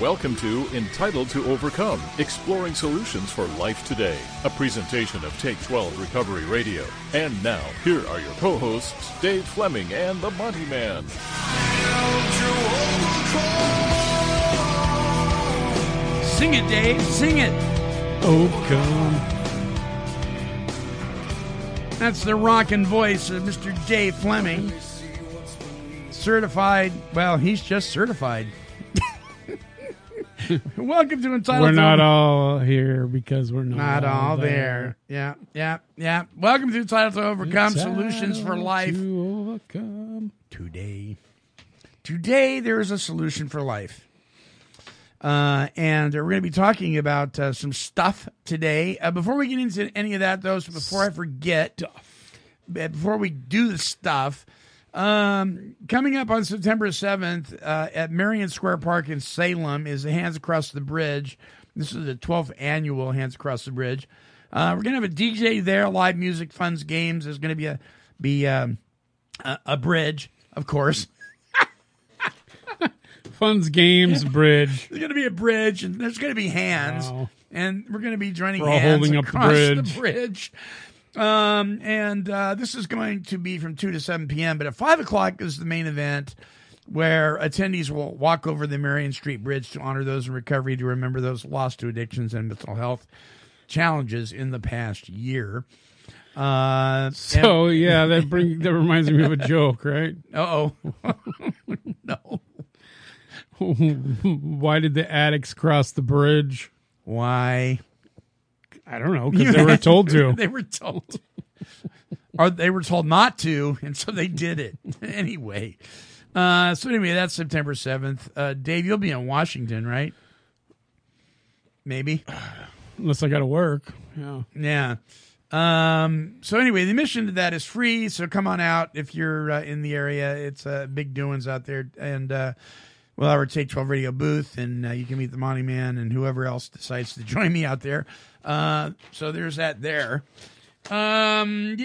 Welcome to Entitled to Overcome Exploring Solutions for Life Today, a presentation of Take 12 Recovery Radio. And now, here are your co hosts, Dave Fleming and the Monty Man. Sing it, Dave. Sing it. Overcome. That's the rockin' voice of Mr. Dave Fleming. Certified. Well, he's just certified. Welcome to Entitled We're not all here because we're not, Not all there. Yeah, yeah, yeah. Welcome to Entitled to Overcome Solutions for Life. to overcome. Today. Today, there is a solution for life. Uh, and we're going to be talking about uh, some stuff today. Uh, before we get into any of that, though, so before I forget, before we do the stuff, um, coming up on September 7th uh, at Marion Square Park in Salem is the Hands Across the Bridge. This is the 12th annual Hands Across the Bridge. Uh, we're going to have a DJ there, live music, funds, games. There's going to be a be um, a, a bridge, of course. Funds Games Bridge. There's going to be a bridge, and there's going to be hands, Wow. and we're going to be joining We're all hands holding up the across bridge. the bridge. Um, and uh, this is going to be from two to seven p.m. But at five o'clock is the main event, where attendees will walk over the Marion Street Bridge to honor those in recovery, to remember those lost to addictions and mental health challenges in the past year. Uh, So yeah, that bring that reminds me of a joke, right? oh, no, Why did the addicts cross the bridge? why? I don't know because they were told to. they were told. or they were told not to, and so they did it anyway. Uh, so anyway, that's September seventh. Uh, Dave, you'll be in Washington, right? Maybe. Unless I got to work. Yeah. Yeah. Um, so anyway, the admission to that is free. So come on out if you're uh, in the area. It's uh, big doings out there, and uh, we'll have our Take Twelve Radio booth, and uh, you can meet the Monty Man and whoever else decides to join me out there. Uh, so there's that there. Um,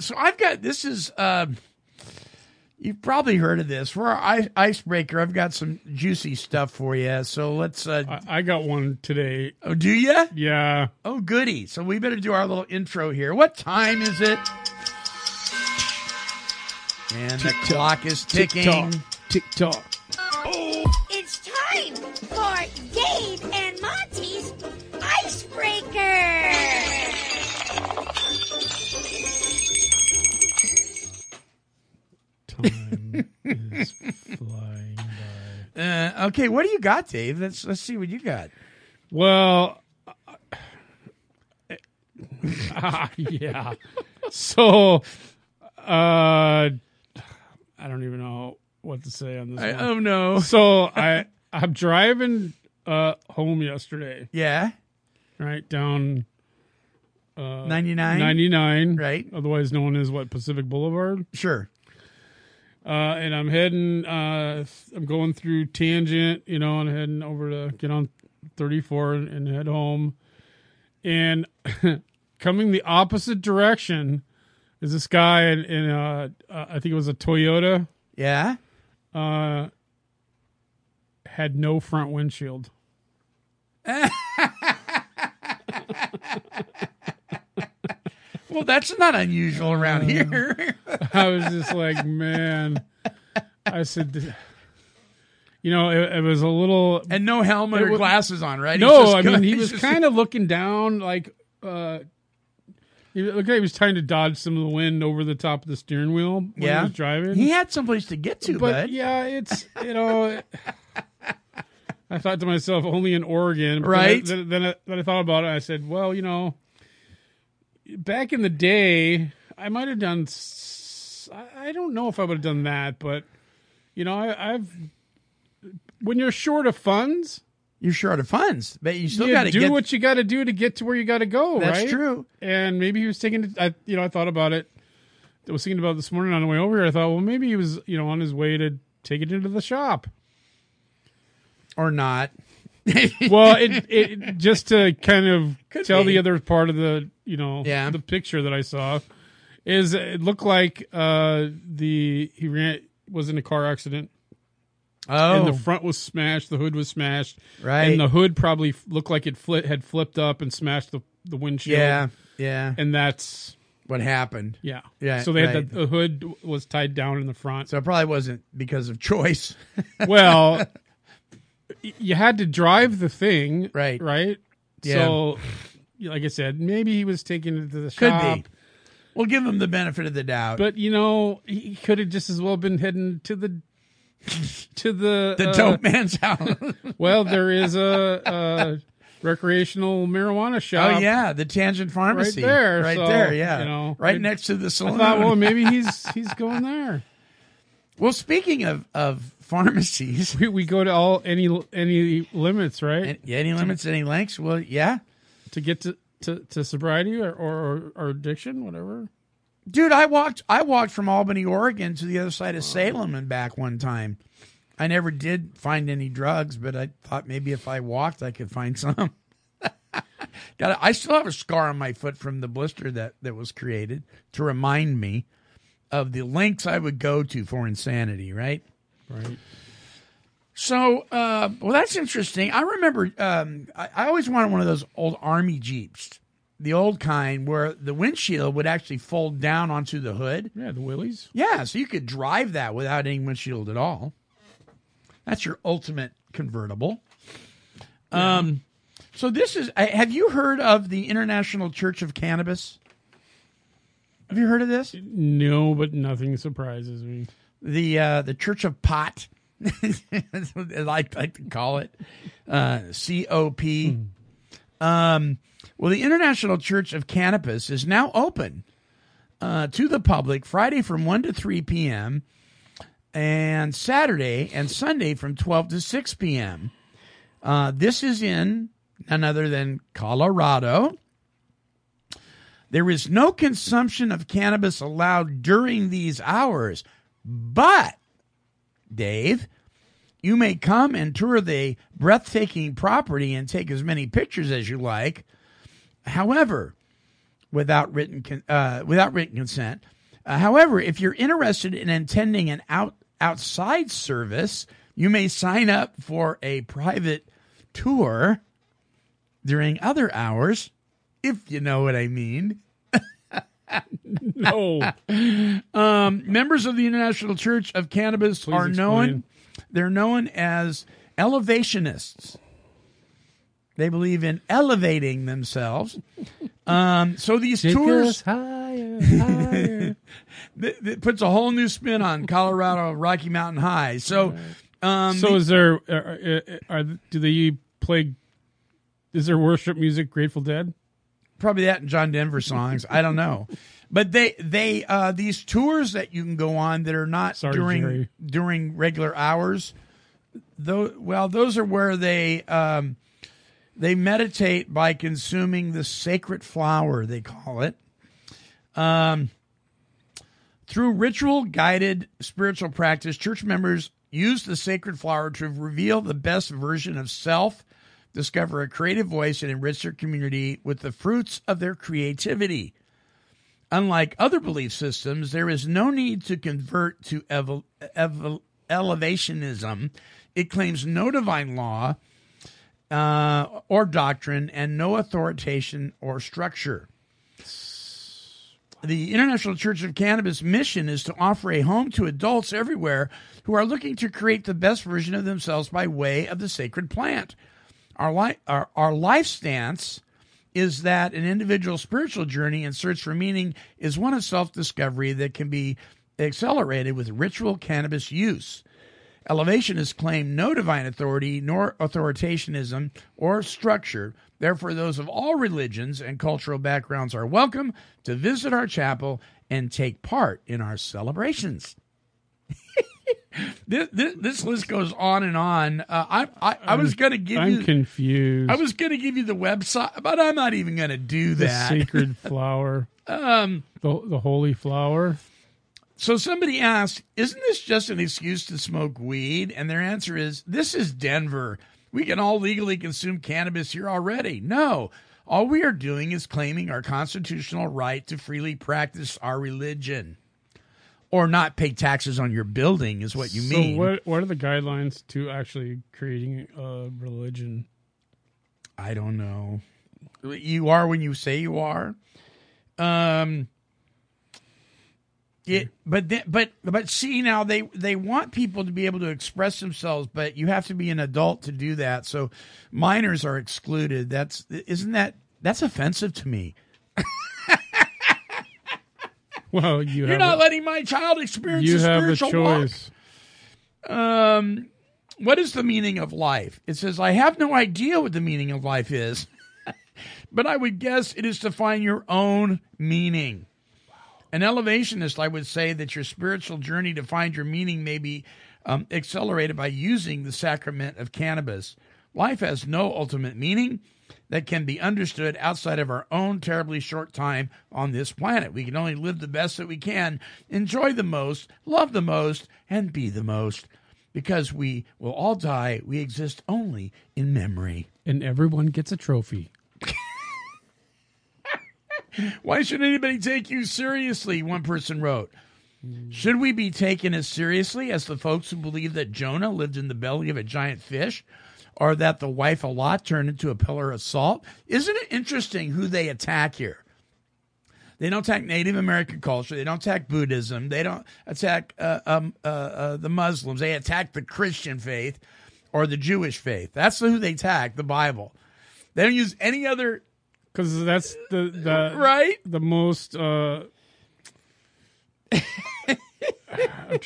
so I've got this is uh, you've probably heard of this. For our ice- icebreaker, I've got some juicy stuff for you. So let's. Uh, I, I got one today. oh, do you? Yeah. Oh, goody. So we better do our little intro here. What time is it? And the clock is ticking. Tick tock. Okay, what do you got, Dave? Let's let's see what you got. Well, uh, yeah. So, uh, I don't even know what to say on this. I, one. oh no. So I I'm driving uh home yesterday, Yeah. right down Uh, Ninety nine. 99, Right. Otherwise known as what Pacific Boulevard. Sure. Uh, and I'm heading. Uh, I'm going through Tangent, you know, and heading over to get on 34 and head home. And coming the opposite direction is this guy in, in uh, uh, I think it was a Toyota. Yeah. Uh, had no front windshield. Well, that's not unusual around here. I was just like, man. I said, you know, it, it was a little and no helmet It or glasses on, right? No, I mean he was kind of looking down, like uh, he looked like he was trying to dodge some of the wind over the top of the steering wheel when Yeah. he was driving. He had someplace to get to, but bud. yeah, it's you know. I thought to myself, only in Oregon, but then I- Right. Then, then, I, then I thought about it. I said, well, you know, back in the day, I might have done. I don't know if I would have done that, but you know, I, I've when you're short of funds, You're short of funds, but you still got to do get. what you got to do to get to where you got to go. That's right? true. And maybe he was taking it. I, you know, I thought about it. I was thinking about this morning on the way over here. I thought, well, maybe he was, you know, on his way to take it into the shop. or not. Well, it, it just to kind of Could tell be. the other part of the, you know, Yeah. the picture that I saw is it looked like uh the he ran was in a car accident Oh, and the front was smashed, the hood was smashed, right. and the hood probably looked like it flit had flipped up and smashed the the windshield. yeah, yeah. and that's What happened? yeah, Yeah, So they had the, the hood was tied down in the front. So it probably wasn't because of choice. well, you had to drive the thing, Right. Right. Yeah. So, like I said, maybe he was taking it to the Could shop. be. We'll give him the benefit of the doubt. But you know, he could have just as well been heading to the to the the uh, dope man's house. Well, there is a, a recreational marijuana shop. oh yeah, the Tangent Pharmacy, right there, right so, there. Yeah, you know, right I- next to the I thought, well, maybe he's he's going there. well, speaking of of pharmacies, We, we go to all any any limits, right, any, any limits, any lengths? Well, yeah, to get to, to, to sobriety or, or or addiction, whatever. dude. I walked. I walked from Albany, Oregon, to the other side of Salem and back one time. I never did find any drugs, but I thought maybe if I walked, I could find some. Got. I still have a scar on my foot from the blister that that was created to remind me of the lengths I would go to for insanity. Right. Right. So, uh, well, that's interesting. I remember um, I, I always wanted one of those old Army Jeeps, the old kind where the windshield would actually fold down onto the hood. Yeah, the Willys. Yeah, so you could drive that without any windshield at all. That's your ultimate convertible. Um, so this is. Have you heard of the International Church of Cannabis? Have you heard of this? No, but nothing surprises me. the uh, the Church of Pot, That's what I like, like to call it, uh, COP. Um, well, the International Church of Cannabis is now open uh, to the public Friday from one to three p.m. and Saturday and Sunday from twelve to six p.m. Uh, this is in none other than Colorado. There is no consumption of cannabis allowed during these hours, but, Dave, you may come and tour the breathtaking property and take as many pictures as you like. However, without written uh, without written consent. Uh, however, if you're interested in attending an out outside service, you may sign up for a private tour during other hours, if you know what I mean. No. Um, members of the International Church of Cannabis Please are known. They're known as elevationists. They believe in elevating themselves. Um, so these tours higher, higher. that, that puts a whole new spin on Colorado Rocky Mountain High. So, um, so is there? Are, are, do they play? Is there worship music? Grateful Dead. Probably that and John Denver songs. I don't know, but they they uh, these tours that you can go on that are not Sorry, during Jerry. during regular hours. Though, well, those are where they um, they meditate by consuming the sacred flower. They call it. Um, through ritual guided spiritual practice, church members use the sacred flower to reveal the best version of self, discover a creative voice, and enrich their community with the fruits of their creativity. Unlike other belief systems, there is no need to convert to evo- evo- elevationism. It claims no divine law uh, or doctrine and no authorization or structure. The International Church of Cannabis mission is to offer a home to adults everywhere who are looking to create the best version of themselves by way of the sacred plant. Our, li- our, our life stance is that an individual spiritual journey and search for meaning is one of self discovery that can be accelerated with ritual cannabis use. Elevationists claim no divine authority nor authoritationism or structure. Therefore, those of all religions and cultural backgrounds are welcome to visit our chapel and take part in our celebrations. this, this this list goes on and on. Uh, I I, I was going to give I'm you confused. I was going to give you the website, but I'm not even going to do the that. sacred flower, Um, the the holy flower. so somebody asked, "Isn't this just an excuse to smoke weed?" And their answer is, "This is Denver. We can all legally consume cannabis here already." No. All we are doing is claiming our constitutional right to freely practice our religion. Or not pay taxes on your building is what you so mean. what what are the guidelines to actually creating a religion? I don't know. You are when you say you are. Um. It, but then, but but see now they they want people to be able to express themselves, but you have to be an adult to do that. So minors are excluded. That's isn't that that's offensive to me. Well, you You're have not a, letting my child experience you a have a spiritual walk. choice. Um, what is the meaning of life? It says, I have no idea what the meaning of life is, but I would guess it is to find your own meaning. An elevationist, I would say that your spiritual journey to find your meaning may be um, accelerated by using the sacrament of cannabis. Life has no ultimate meaning that can be understood outside of our own terribly short time on this planet. We can only live the best that we can, enjoy the most, love the most, and be the most. Because we will all die, we exist only in memory. And everyone gets a trophy. Why should anybody take you seriously? One person wrote. Should we be taken as seriously as the folks who believe that Jonah lived in the belly of a giant fish? Or that the wife of Lot turned into a pillar of salt? Isn't it interesting who they attack here? They don't attack Native American culture. They don't attack Buddhism. They don't attack uh, um, uh, uh, the Muslims. They attack the Christian faith or the Jewish faith. That's who they attack, the Bible. They don't use any other, Because that's the the right? the most uh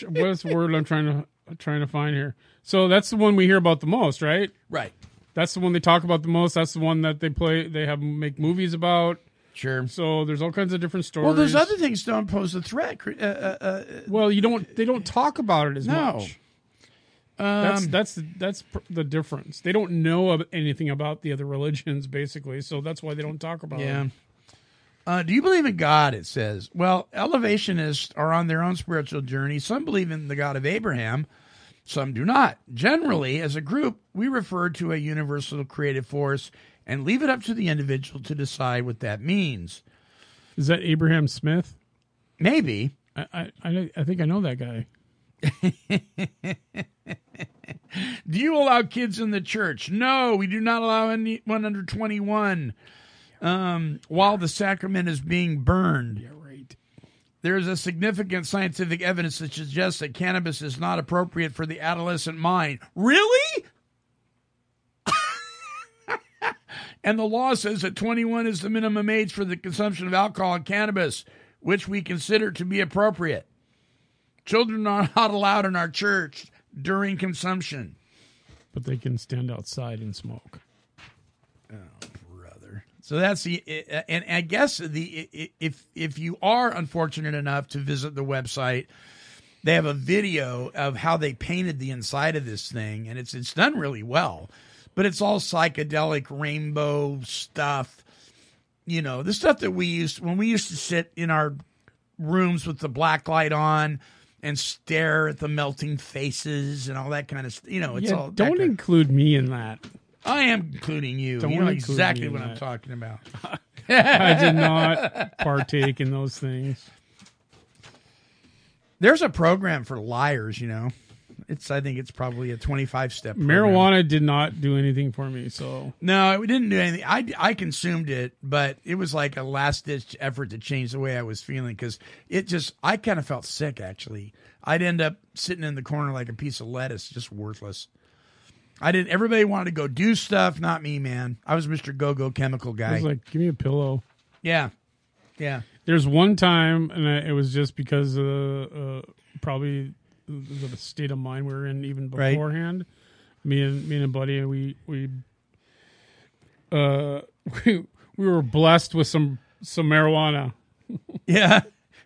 what is the word I'm trying to trying to find here? So that's the one we hear about the most, right? Right. That's the one they talk about the most. That's the one that they play. They have make movies about. Sure. So there's all kinds of different stories. Well, there's other things don't pose a threat. Uh, uh, uh, Well, you don't. They don't talk about it as No. much. That's um, that's that's pr- the difference. They don't know of anything about the other religions, basically. So that's why they don't talk about it. yeah. it. Uh, do you believe in God? It says. Well, elevationists are on their own spiritual journey. Some believe in the God of Abraham, some do not. Generally, as a group, we refer to a universal creative force and leave it up to the individual to decide what that means. Is that Abraham Smith? Maybe. I I, I I think I know that guy. Do you allow kids in the church? No, we do not allow anyone under 21 um, while the sacrament is being burned. There is a significant scientific evidence that suggests that cannabis is not appropriate for the adolescent mind. Really? and the law says that 21 is the minimum age for the consumption of alcohol and cannabis, which we consider to be appropriate. Children are not allowed in our church during consumption. But they can stand outside and smoke. brother. So that's the eh, eh, and I guess the if if you are unfortunate enough to visit the website, they have a video of how they painted the inside of this thing, and it's it's done really well, but it's all psychedelic rainbow stuff. You know, the stuff that we used when we used to sit in our rooms with the black light on and stare at the melting faces and all that kind of stuff you know it's yeah, all don't include me in that. I am including you. Don't you know include exactly me in what I'm that. talking about. I did not partake in those things. There's a program for liars, you know. It's I think it's probably a 25 step Marijuana did not do anything for me. So No, it didn't do anything. I, I consumed it, but it was like a last ditch effort to change the way I was feeling because it just I kind of felt sick actually. I'd end up sitting in the corner like a piece of lettuce, just worthless. I didn't. Everybody wanted to go do stuff, not me, man. I was Mr. Go Go Chemical guy. I was like, give me a pillow. yeah, yeah. There's one time, and I, it was just because uh, uh, probably the state of mind we were in even Right. beforehand. Me and me and a buddy, we we uh we we were blessed with some some marijuana. Yeah,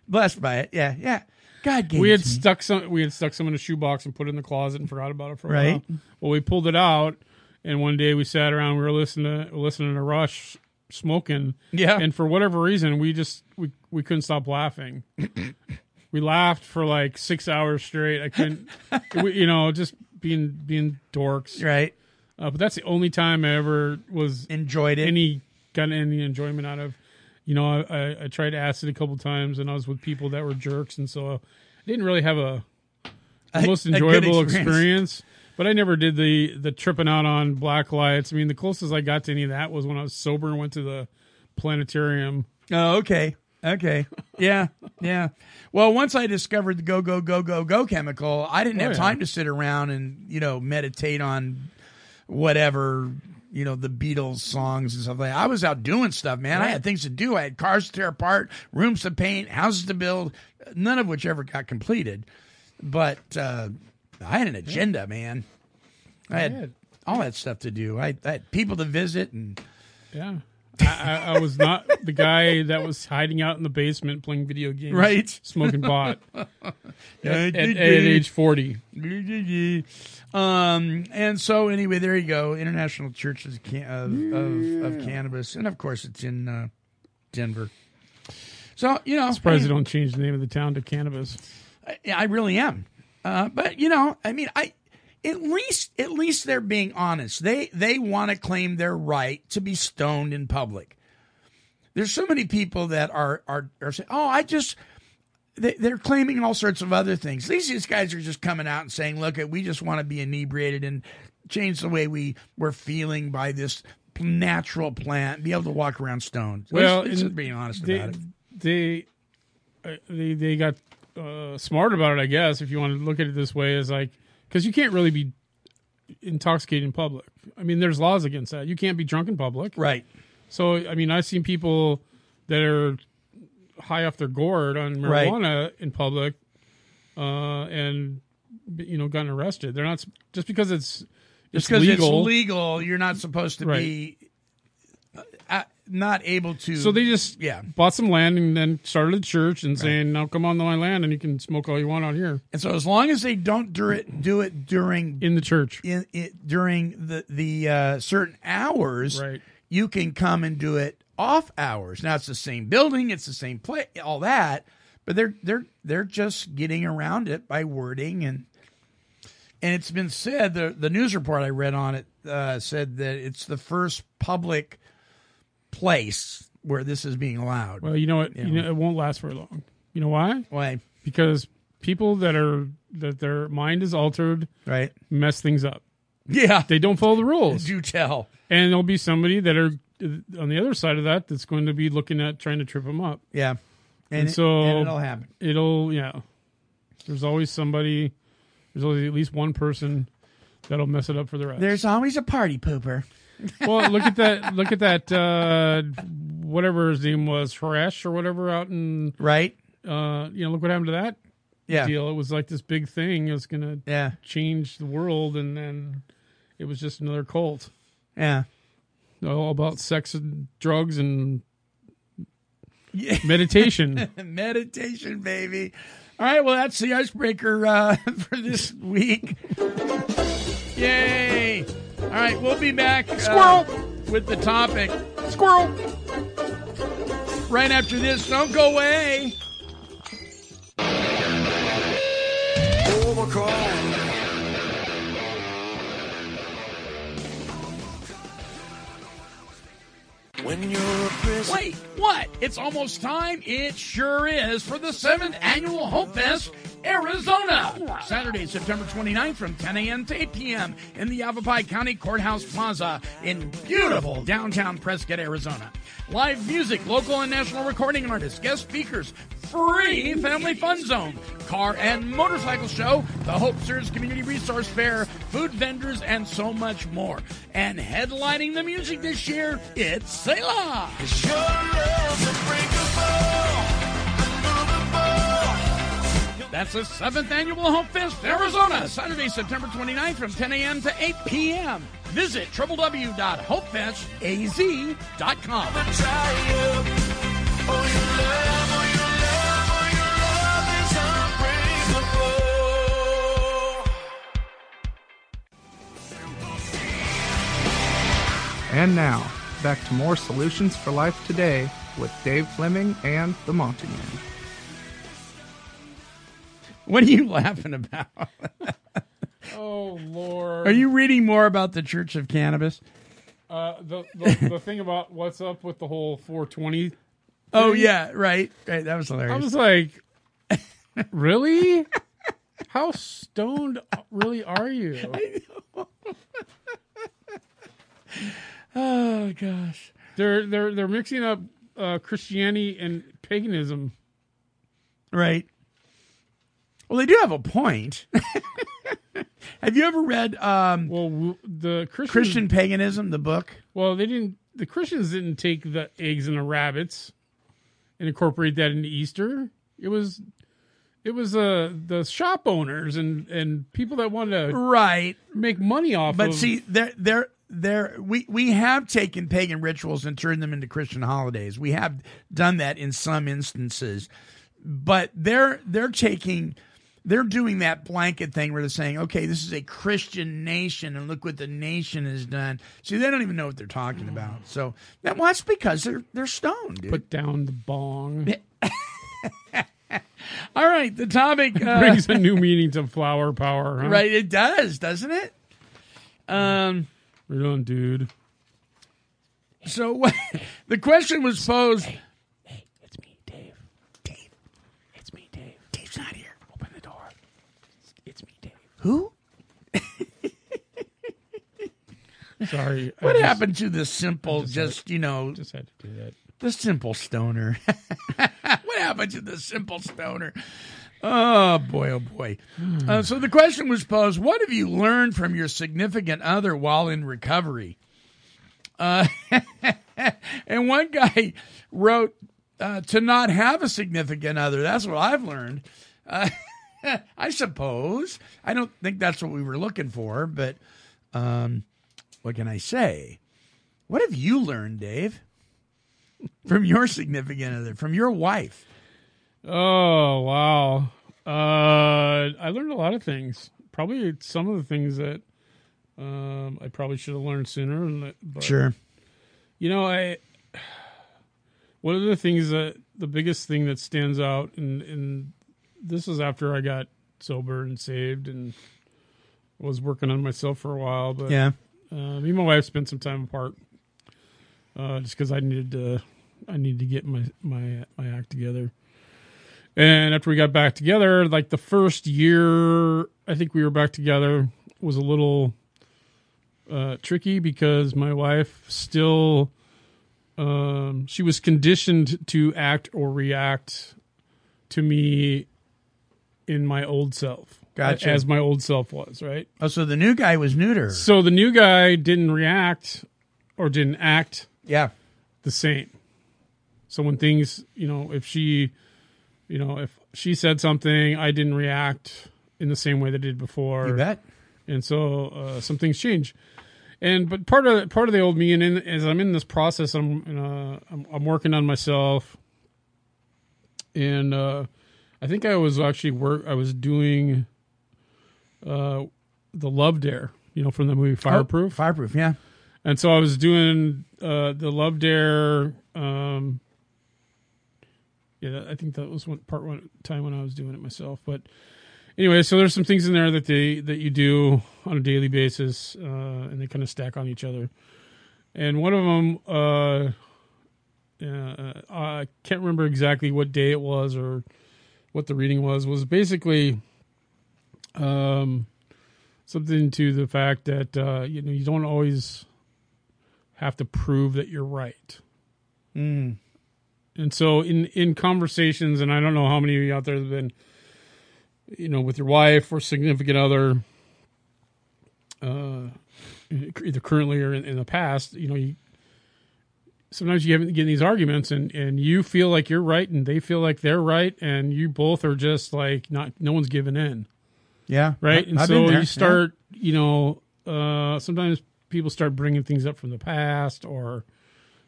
blessed by it. Yeah, yeah. God gave we had me. stuck some. We had stuck some in a shoebox and put it in the closet and forgot about it for a Right. while. Well, we pulled it out, and one day we sat around. We were listening to listening to Rush, smoking. Yeah. And for whatever reason, we just we we couldn't stop laughing. we laughed for like six hours straight. I couldn't, we, you know, just being being dorks. right. Uh, but that's the only time I ever was Enjoyed it. any got any enjoyment out of. You know, I, I, tried acid a couple times, and I was with people that were jerks, and so I didn't really have a most enjoyable experience. experience. But I never did the the tripping out on black lights. I mean, the closest I got to any of that was when I was sober and went to the planetarium. Oh, okay. Okay. Yeah. Yeah. Well, once I discovered the go, go, go, go, go chemical, I didn't Oh, have yeah. time to sit around and, you know, meditate on whatever, you know, the Beatles songs and stuff like that. I was out doing stuff, man. I had things to do. I had cars to tear apart, rooms to paint, houses to build, none of which ever got completed. But uh, I had an agenda, man. I had had- all that stuff to do. I, I had people to visit and Yeah. I, I, I was not the guy that was hiding out in the basement playing video games, Right. Smoking pot at, at, at age forty. Um, and so anyway, there you go. International Church of, of, of, Cannabis, and of course, it's in uh, Denver. So you know, I'm Surprised they don't change the name of the town to Cannabis. I, I really am. Uh, but you know, I mean, I at least at least they're being honest. They they want to claim their right to be stoned in public. There's so many people that are are are saying, "Oh, I just." They, they're claiming all sorts of other things. These these guys are just coming out and saying, "Look, we just want to be inebriated and change the way we we're feeling by this natural plant, be able to walk around stoned." Well, and just being honest they, about it. They, uh, they they got uh, smart about it, I guess. If you want to look at it this way, is like because you can't really be intoxicated in public. I mean, there's laws against that. You can't be drunk in public. Right. So I mean, I've seen people that are high off their gourd on Right. marijuana in public, uh, and you know, gotten arrested. They're not just because it's Just it's because it's legal. legal, you're not supposed to be uh, not able to. So they just Yeah. bought some land and then started a church and saying, "Now come on to my land and you can smoke all you want out here and so as long as they don't do it, do it during in the church." in it during the the uh, certain hours, Right. You can come and do it off hours. Now it's the same building, it's the same place, all that, but they're they're they're just getting around it by wording and and it's been said the the news report I read on it uh, said that it's the first public place where this is being allowed. Well, you know what? You know, it won't last very long. You know why? Why? Because people that are that their mind is altered Right? mess things up. Yeah. They don't follow the rules, Do tell. and there'll be somebody that are on the other side of that that's going to be looking at trying to trip them up. Yeah. And, And it- so- and it'll happen. It'll yeah. There's always somebody. There's always at least one person that'll mess it up for the rest. There's always a party pooper. Well, look at that. Look at that. Uh, whatever his name was, Harash or whatever, out in. Right? Uh, you know, look what happened to that Yeah. deal. It was like this big thing. It was going to Yeah. change the world, and then it was just another cult. Yeah. All about sex and drugs and Yeah. meditation. Meditation, baby. All right, well, that's the icebreaker uh, for this week. Yay! All right, we'll be back. uh, Squirrel! with the topic Squirrel. right after this. Don't go away. When you're a prisoner. Wait, what? It's almost time. It sure is for the seventh annual Hope Fest, Arizona. Saturday, September 29th from 10 a.m. to 8 p.m. in the Yavapai County Courthouse Plaza in beautiful downtown Prescott, Arizona. Live music, local and national recording artists, guest speakers, free family fun zone, car and motorcycle show, the Hope Serves Community Resource Fair, food vendors, and so much more. And headlining the music this year, it's Selah. That's the seventh annual Hope Fest, Arizona, Saturday, September 29th from 10 a.m. to 8 p.m. Visit www.hopefestaz.com. And now, back to more Solutions for Life today with Dave Fleming and the Monty Man. What are you laughing about? Oh Lord! Are you reading more about the Church of Cannabis? uh, the, the the thing about what's up with the whole 420? Oh yeah, right, right. That was hilarious. I was like, really? How stoned really are you? oh gosh. They're they're they're mixing up uh, Christianity and paganism. Right. Well, they do have a point. have you ever read um, Well, w- the Christians, Christian Paganism, the book? Well, they didn't. The Christians didn't take the eggs and the rabbits and incorporate that into Easter. It was, it was uh, the shop owners and and people that wanted to Right. make money off. Of it. But of, see, they're they're they're we we have taken pagan rituals and turned them into Christian holidays. We have done that in some instances, but they're they're taking they're doing that blanket thing where they're saying, okay, this is a Christian nation, and look what the nation has done. See, they don't even know what they're talking about. So that well, that's because they're they're stoned. Dude. put down the bong All right, the topic uh, brings a new meaning to flower power. Huh? right, it does, doesn't it? Um. We're doing, dude. So the question was posed. It's me, Dave. Dave, It's me, Dave. Dave's not here. Open the door. It's me, Dave. Who? Sorry. What just- happened to the simple, just just, you know, Just had to do that. the simple stoner? what happened to the simple stoner? Oh boy, oh boy. Uh, so the question was posed: What have you learned from your significant other while in recovery? Uh, and one guy wrote uh, to not have a significant other. That's what I've learned. I suppose. I don't think that's what we were looking for, but um, what can I say? What have you learned, Dave, from your significant other, from your wife? Oh wow! Uh, I learned a lot of things. Probably some of the things that um, I probably should have learned sooner. But, You know, I one of the things that the biggest thing that stands out, in and this is after I got sober and saved and was working on myself for a while. But Yeah. uh, me and my wife spent some time apart, uh, just because I needed to, I needed to get my my my act together. And after we got back together, like the first year, I think we were back together was a little uh, tricky because my wife still, um, she was conditioned to act or react to me in my old self, Gotcha. as my old self was, right? Oh, so the new guy was her. So the new guy didn't react or didn't act Yeah. the same. So when things, you know, if she, you know, if she said something, I didn't react in the same way that I did before. You bet. And so uh, some things change. And but part of part of the old me, and in, as I'm in this process, I'm uh, I'm, I'm working on myself, and uh, I think I was actually work. I was doing uh, the Love Dare, you know, from the movie Fireproof. Oh, fireproof, yeah. And so I was doing uh, the Love Dare. Um, yeah, I think that was one part one time when I was doing it myself. But anyway, so there's some things in there that they that you do on a daily basis, uh, and they kind of stack on each other. And one of them, uh, uh, I can't remember exactly what day it was or what the reading was. Was basically um, something to the fact that uh, you know you don't always have to prove that you're right. Mm. And so in in conversations, and I don't know how many of you out there have been, you know, with your wife or significant other, uh, either currently or in, in the past, you know, you sometimes you get in these arguments, and and you feel like you're right, and they feel like they're right, and you both are just like not, no one's giving in Yeah. right? I- And I've so you start, you know, uh, sometimes people start bringing things up from the past or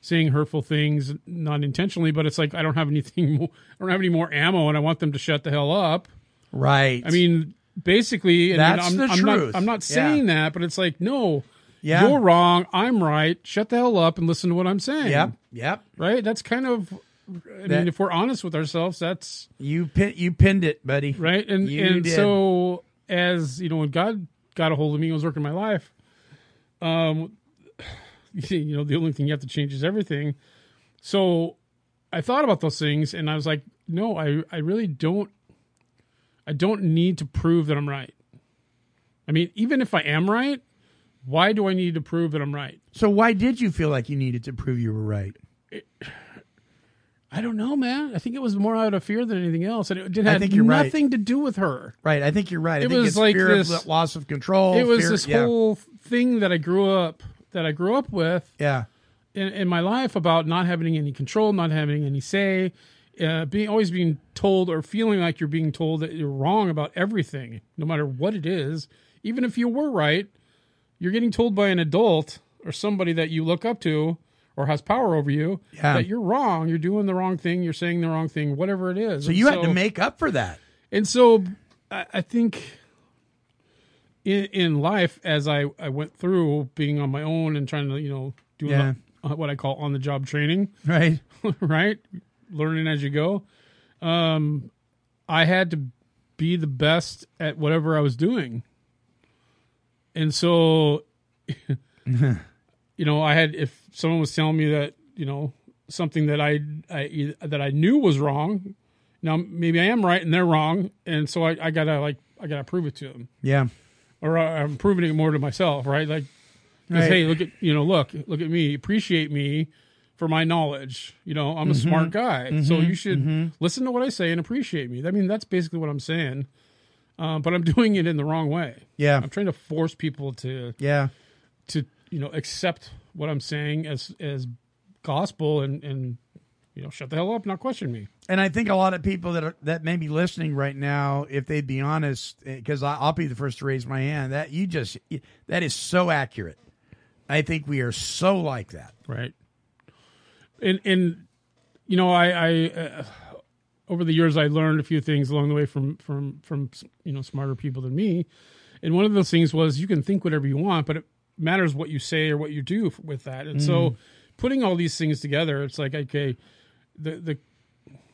saying hurtful things, not intentionally, but it's like I don't have anything, more, I don't have any more ammo, and I want them to shut the hell up. Right. I mean, basically, and That's I'm, the I'm truth. Not, I'm not Yeah. saying that, but it's like no, Yeah. You're wrong. I'm right. Shut the hell up and listen to what I'm saying. Yep. Yep. Right. That's kind of. I That- mean, if we're honest with ourselves, that's You pin, you pinned it, buddy. right. And You and did. so as you know, when God got a hold of me, and was working my life. Um, you know, the only thing you have to change is everything. So I thought about those things, and I was like, no, I I really don't. I don't need to prove that I'm right. I mean, even if I am right, why do I need to prove that I'm right? So why did you feel like you needed to prove you were right? I don't know, man. I think it was more out of fear than anything else, and it didn't have you're right. nothing to do with her. Right. I think you're right. I It think was it's like fear this- of loss of control. it was fear- this yeah. whole thing that I grew up that I grew up with Yeah. in, in my life about not having any control, not having any say, uh, being always being told or feeling like you're being told that you're wrong about everything, no matter what it is. Even if you were right, you're getting told by an adult or somebody that you look up to or has power over you Yeah. that you're wrong, you're doing the wrong thing, you're saying the wrong thing, whatever it is. So And you had to make up for that. and so I, I think in in life, as I, I went through being on my own and trying to, you know, do Yeah. what I call on the job training, Right. right? Learning as you go. Um, I had to be the best at whatever I was doing. And so, you know, I had, if someone was telling me that, you know, something that I, I, that I knew was wrong, now maybe I am right and they're wrong. And so I, I gotta like, I gotta prove it to them Yeah. or I- I'm proving it more to myself, right? Like, Right. hey, look at you know, look, look at me, appreciate me for my knowledge. You know, I'm a Mm-hmm. smart guy, so you should listen to what I say and appreciate me. I mean, that's basically what I'm saying. Uh, but I'm doing it in the wrong way. Yeah. I'm trying to force people to Yeah. to you know accept what I'm saying as as gospel and and you know shut the hell up, not question me. And I think a lot of people that are, that may be listening right now, if they'd be honest, because I'll be the first to raise my hand, that you just that is so accurate. I think we are so like that. right and and you know i i uh, over the years i learned a few things along the way from from from you know smarter people than me and one of those things was you can think whatever you want but it matters what you say or what you do with that and so mm. putting all these things together it's like okay the the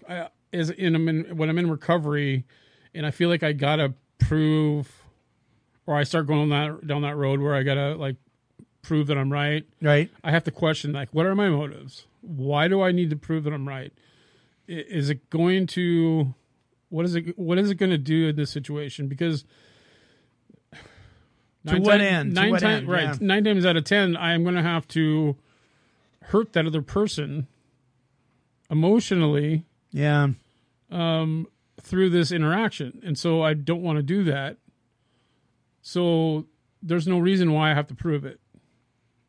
I, as in, I'm in when i'm in recovery and i feel like i gotta prove or i start going that down that road where i gotta like prove that i'm right Right. I have to question like, what are my motives? Why do I need to prove that I'm right? Is it going to what is it what is it going to do in this situation? Because To what end? Nine times right. Yeah. Nine times out of ten, I am going to have to hurt that other person emotionally Yeah. um through this interaction, and so I don't want to do that. So there's no reason why I have to prove it.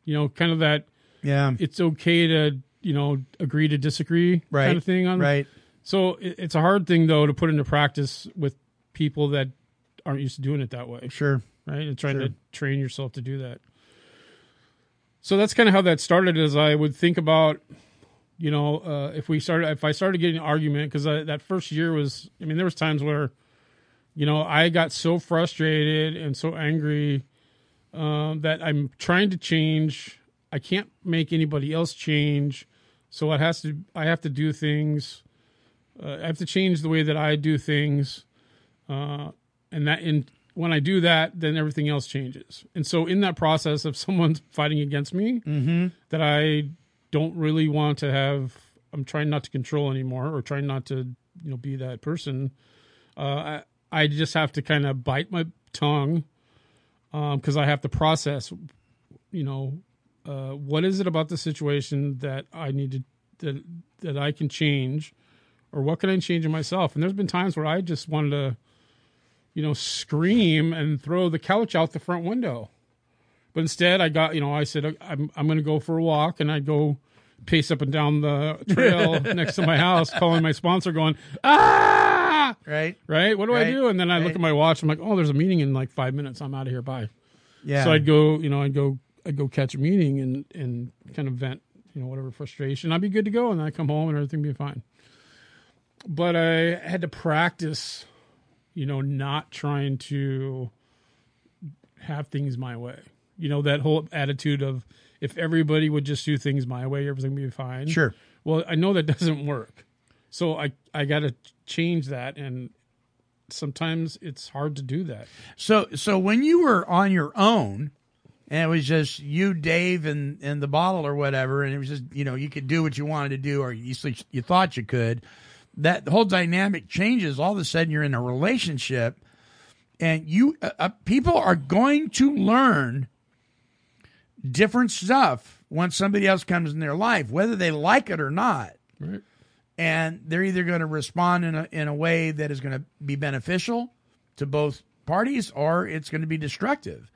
You know, kind of that Yeah. it's okay to you know agree to disagree Right. kind of thing on Right. so it, it's a hard thing though to put into practice with people that aren't used to doing it that way Sure. right and trying Sure. to train yourself to do that so that's kind of how that started as i would think about you know uh, if we started if i started getting an argument because that first year was i mean there was times where you know i got so frustrated and so angry um, that i'm trying to change i can't make anybody else change so it has to i have to do things uh, i have to change the way that i do things uh, and that in when I do that, then everything else changes. And so, in that process of someone's fighting against me, that I don't really want to have, I'm trying not to control anymore, or trying not to, you know, be that person. Uh, I I just have to kind of bite my tongue because I have to process, you know, uh, what is it about the situation that I need to that that I can change, or what can I change in myself? And there's been times where I just wanted to you know, scream and throw the couch out the front window. But instead, I got, you know, I said, I'm, I'm going to go for a walk and I go pace up and down the trail next to my house, calling my sponsor, going, ah, Right. right? What do Right, I do? And then I right. look at my watch. I'm like, oh, there's a meeting in like five minutes. I'm out of here. Bye. Yeah. So I'd go, you know, I'd go, I'd go catch a meeting and, and kind of vent, you know, whatever frustration. I'd be good to go. And then I come home and everything be fine. But I had to practice, you know, not trying to have things my way. You know that whole attitude of if everybody would just do things my way, everything would be fine. Sure. Well, I know that doesn't work, so I I got to change that, and sometimes it's hard to do that. So so when you were on your own and it was just you, Dave, and and the bottle or whatever, and it was just you know you could do what you wanted to do or you you thought you could. That whole dynamic changes. All of a sudden, you're in a relationship, and you uh, uh, people are going to learn different stuff once somebody else comes in their life, whether they like it or not Right. and they're either going to respond in a in a way that is going to be beneficial to both parties or it's going to be destructive.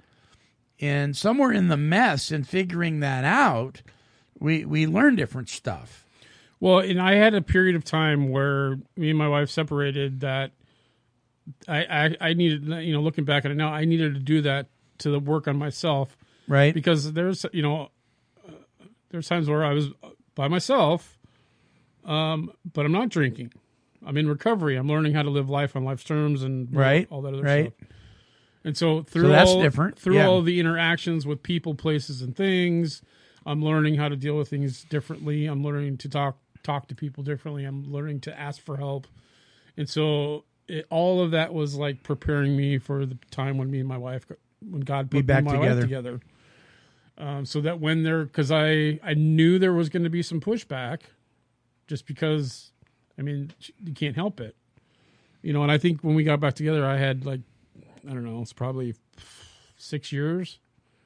And somewhere in the mess and figuring that out, we we learn different stuff. Well, and I had a period of time where me and my wife separated that I, I, I needed, you know, looking back at it now, I needed to do that to work on myself Right? because there's, you know, uh, there's times where I was by myself, um, but I'm not drinking. I'm in recovery. I'm learning how to live life on life's terms and Right, all that other right. stuff. And so through that's all, different, through yeah. all the interactions with people, places, and things, I'm learning how to deal with things differently. I'm learning to talk talk to people differently. I'm learning to ask for help, and so it, all of that was like preparing me for the time when me and my wife, when God put Be back me together. wife together. Um, so that when there, because I I knew there was going to be some pushback, just because, I mean, you can't help it, you know. And I think when we got back together, I had like, I don't know, it's probably six years.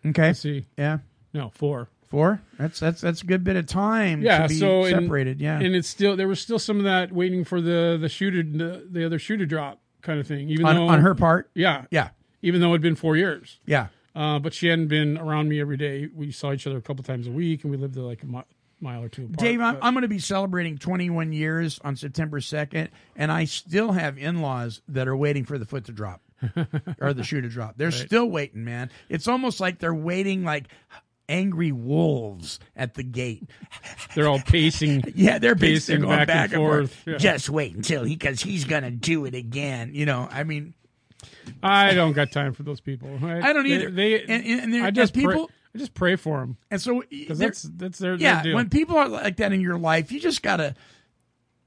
Okay. Let's see, Yeah. no, four. Four. That's that's that's a good bit of time Yeah, to be so and- separated. yeah. and it's still there was still some of that waiting for the the shooter the, the other shooter drop kind of thing. Even on, though on her part. yeah, Yeah. even though it'd been four years. Yeah. Uh, but she hadn't been around me every day. We saw each other a couple times a week, and we lived like a mi- mile or two apart. Dave, I'm, I'm going to be celebrating 21 years on September 2nd, and I still have in laws that are waiting for the foot to drop or the shoe to drop. They're still waiting, man. It's almost like they're waiting like angry wolves at the gate. they're all pacing. Yeah, they're Pacing basically going back back, and forth. forth, yeah. Just wait until he, because he's going to do it again. You know, I mean, I don't got time for those people. right? I don't either. They, And- and- and they're- I just people- pray, I just pray for them and so that's that's their, yeah, their deal. when people are like that in your life, you just gotta,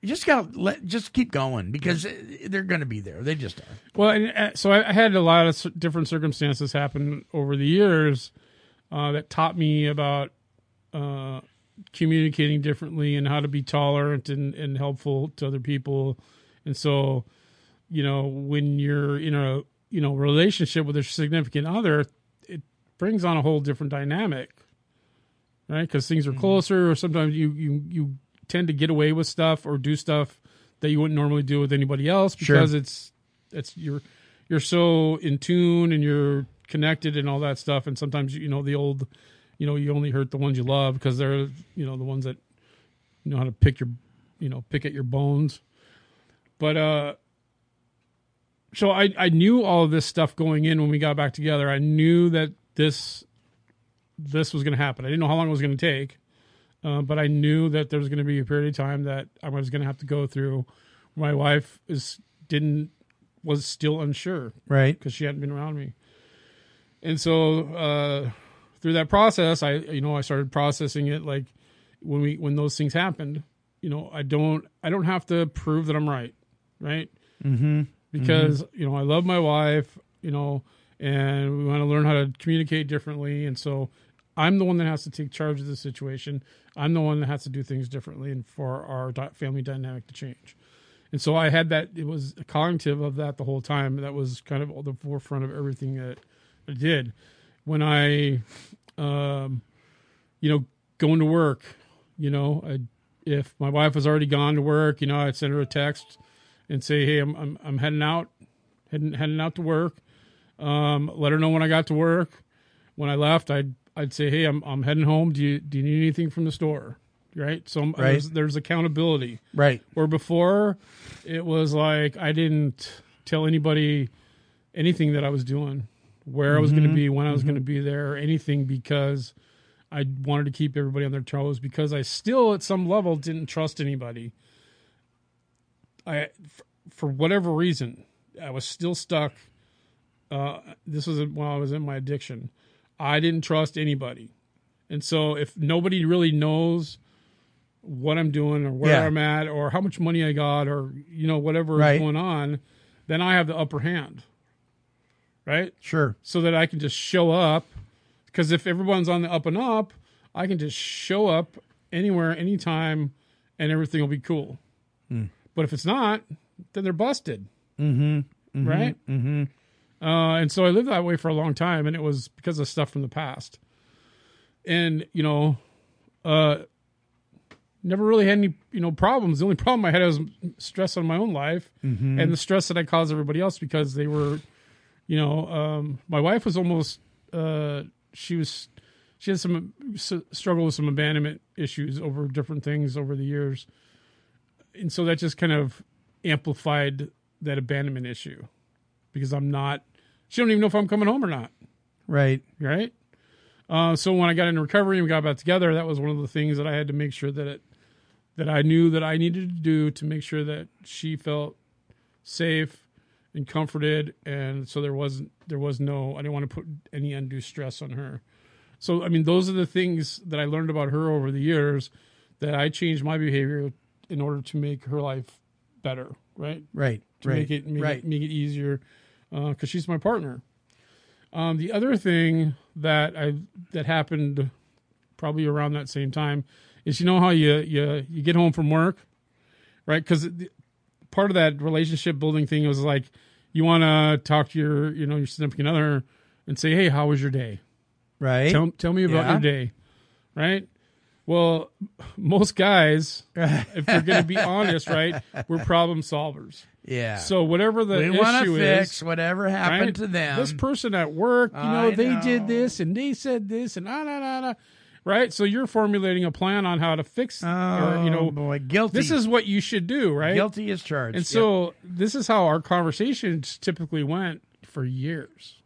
you just gotta let, just keep going because they're gonna be there. They just are. Well, and, uh, so I, had a lot of different circumstances happen over the years uh, that taught me about uh, communicating differently and how to be tolerant and, and helpful to other people. And so, you know, when you're in a you know relationship with a significant other, it brings on a whole different dynamic, right? Because things Mm-hmm. are closer, or sometimes you you you tend to get away with stuff or do stuff that you wouldn't normally do with anybody else Sure. because it's it's you're you're so in tune and you're connected and all that stuff. And sometimes you know the old you know you only hurt the ones you love because they're you know the ones that know how to pick your you know pick at your bones. But uh so i i knew all of this stuff going in when we got back together. I knew that this this was going to happen. I didn't know how long it was going to take uh, but i knew that there was going to be a period of time that i was going to have to go through my wife is didn't was still unsure Right. because she hadn't been around me. And so uh, through that process, I you know I started processing it like when we when those things happened. You know, I don't I don't have to prove that I'm right, right? Mm-hmm. Because you know I love my wife, you know, and we want to learn how to communicate differently, and so I'm the one that has to take charge of the situation. I'm the one that has to do things differently, and for our family dynamic to change. And so I had that. It was cognitive of that the whole time. That was kind of the forefront of everything that I did. When I, um, you know, going to work, you know, I, if my wife was already gone to work, you know, I'd send her a text and say, "Hey, I'm I'm, I'm heading out, heading heading out to work." Um, let her know when I got to work. When I left, I'd I'd say, "Hey, I'm I'm heading home. Do you do you need anything from the store?" Right. So um, Right. There's, there's accountability Right. where before it was like I didn't tell anybody anything that I was doing, where I was going to mm-hmm. be, when I was going to mm-hmm. be there, or anything because I wanted to keep everybody on their toes because I still at some level didn't trust anybody. I f- for whatever reason, I was still stuck uh, this was while I was in my addiction. I didn't trust anybody. And so if nobody really knows what I'm doing or where Yeah. I'm at or how much money I got or you know whatever Right. is going on, then I have the upper hand. Right? Sure. So that I can just show up cuz if everyone's on the up and up, I can just show up anywhere anytime and everything will be cool. Hmm. But if it's not, then they're busted. Mm-hmm. Right? Mm-hmm. Uh, and so I lived that way for a long time, and it was because of stuff from the past. And you know, uh, never really had any you know problems. The only problem I had was stress on my own life and the stress that I caused everybody else because they were, you know, um, my wife was almost uh, she was she had some s- struggle with some abandonment issues over different things over the years, and so that just kind of amplified that abandonment issue because I'm not. She don't even know if I'm coming home or not Right. right? Uh, so when I got into recovery and we got back together, that was one of the things that I had to make sure that it, that I knew that I needed to do to make sure that she felt safe and comforted, and so there wasn't there was no I didn't want to put any undue stress on her. So I mean, those are the things that I learned about her over the years that I changed my behavior in order to make her life better, right? Right. to right. make it make, right. it make it easier because she's my partner. Um, the other thing that I that happened probably around that same time is you know how you you you get home from work, right? Because part of that relationship building thing was like you want to talk to your you know your significant other and say, hey, how was your day? right. Tell tell me about Yeah. your day, right? Well, most guys, if they're going to be honest, right, we're problem solvers. Yeah. So whatever the we issue fix is, whatever happened right? to them. This person at work, you know, I they know. did this and they said this and ah, nah, nah, nah, right? So you're formulating a plan on how to fix, oh or you know, boy, guilty. this is what you should do, right? guilty as charged. And Yep. so this is how our conversations typically went for years.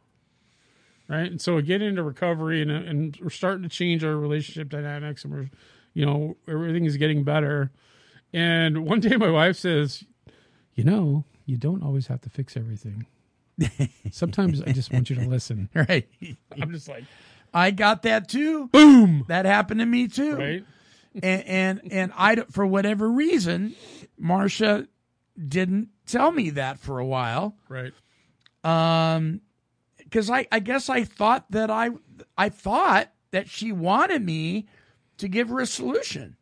Right. And so we get into recovery and, and we're starting to change our relationship dynamics and we're, you know, everything is getting better. And one day my wife says, you know, you don't always have to fix everything. Sometimes I just want you to listen. right. I'm just like, I got that too. boom. That happened to me too. Right. and and and I for whatever reason, Marcia didn't tell me that for a while. Right. Um, because I I guess I thought that I I thought that she wanted me to give her a solution.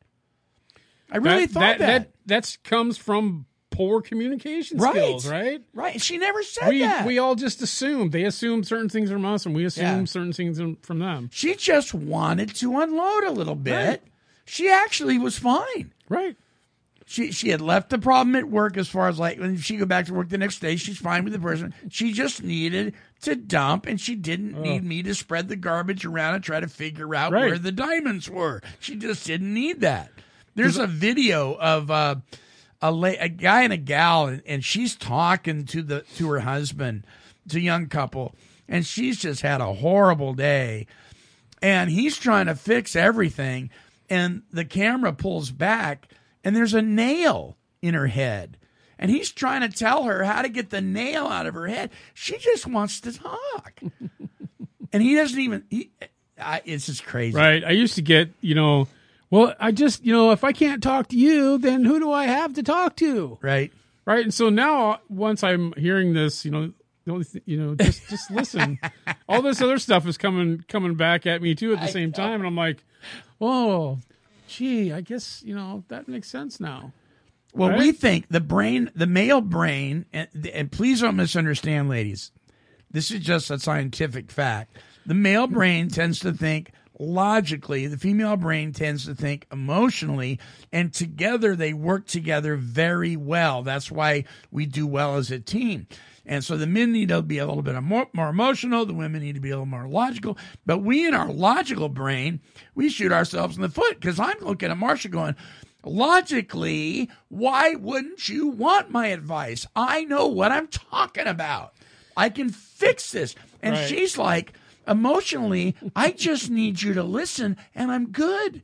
I really that, thought that, that. that that's comes from poor communication Right. skills, right? right? She never said we that. we all just assume they assume certain things from us and we assume Yeah. certain things from them she just wanted to unload a little bit. Right. She actually was fine. right she she had left the problem at work as far as like when she go back to work the next day she's fine with the person she just needed to dump and she didn't need me to spread the garbage around and try to figure out Right. where the diamonds were she just didn't need that there's a video of uh, a la- a guy and a gal and, and she's talking to the to her husband it's a young couple and she's just had a horrible day. And he's trying to fix everything and the camera pulls back and there's a nail in her head. And he's trying to tell her how to get the nail out of her head. She just wants to talk. And he doesn't even he I, it's just crazy. Right. I used to get you know well i just you know if i can't talk to you then who do i have to talk to right right and so now once i'm hearing this you know the only th- you know just just listen all this other stuff is coming coming back at me too at the same time and i'm like oh gee i guess you know that makes sense now Well, Right? we think the brain, the male brain, and, and please don't misunderstand, ladies. This is just a scientific fact. The male brain tends to think logically, the female brain tends to think emotionally, and together they work together very well. That's why we do well as a team. And so the men need to be a little bit more, more emotional, the women need to be a little more logical. But we, in our logical brain, we shoot ourselves in the foot because I'm looking at Marcia going, logically, why wouldn't you want my advice? I know what I'm talking about. I can fix this. And Right. she's like, emotionally, I just need you to listen and I'm good.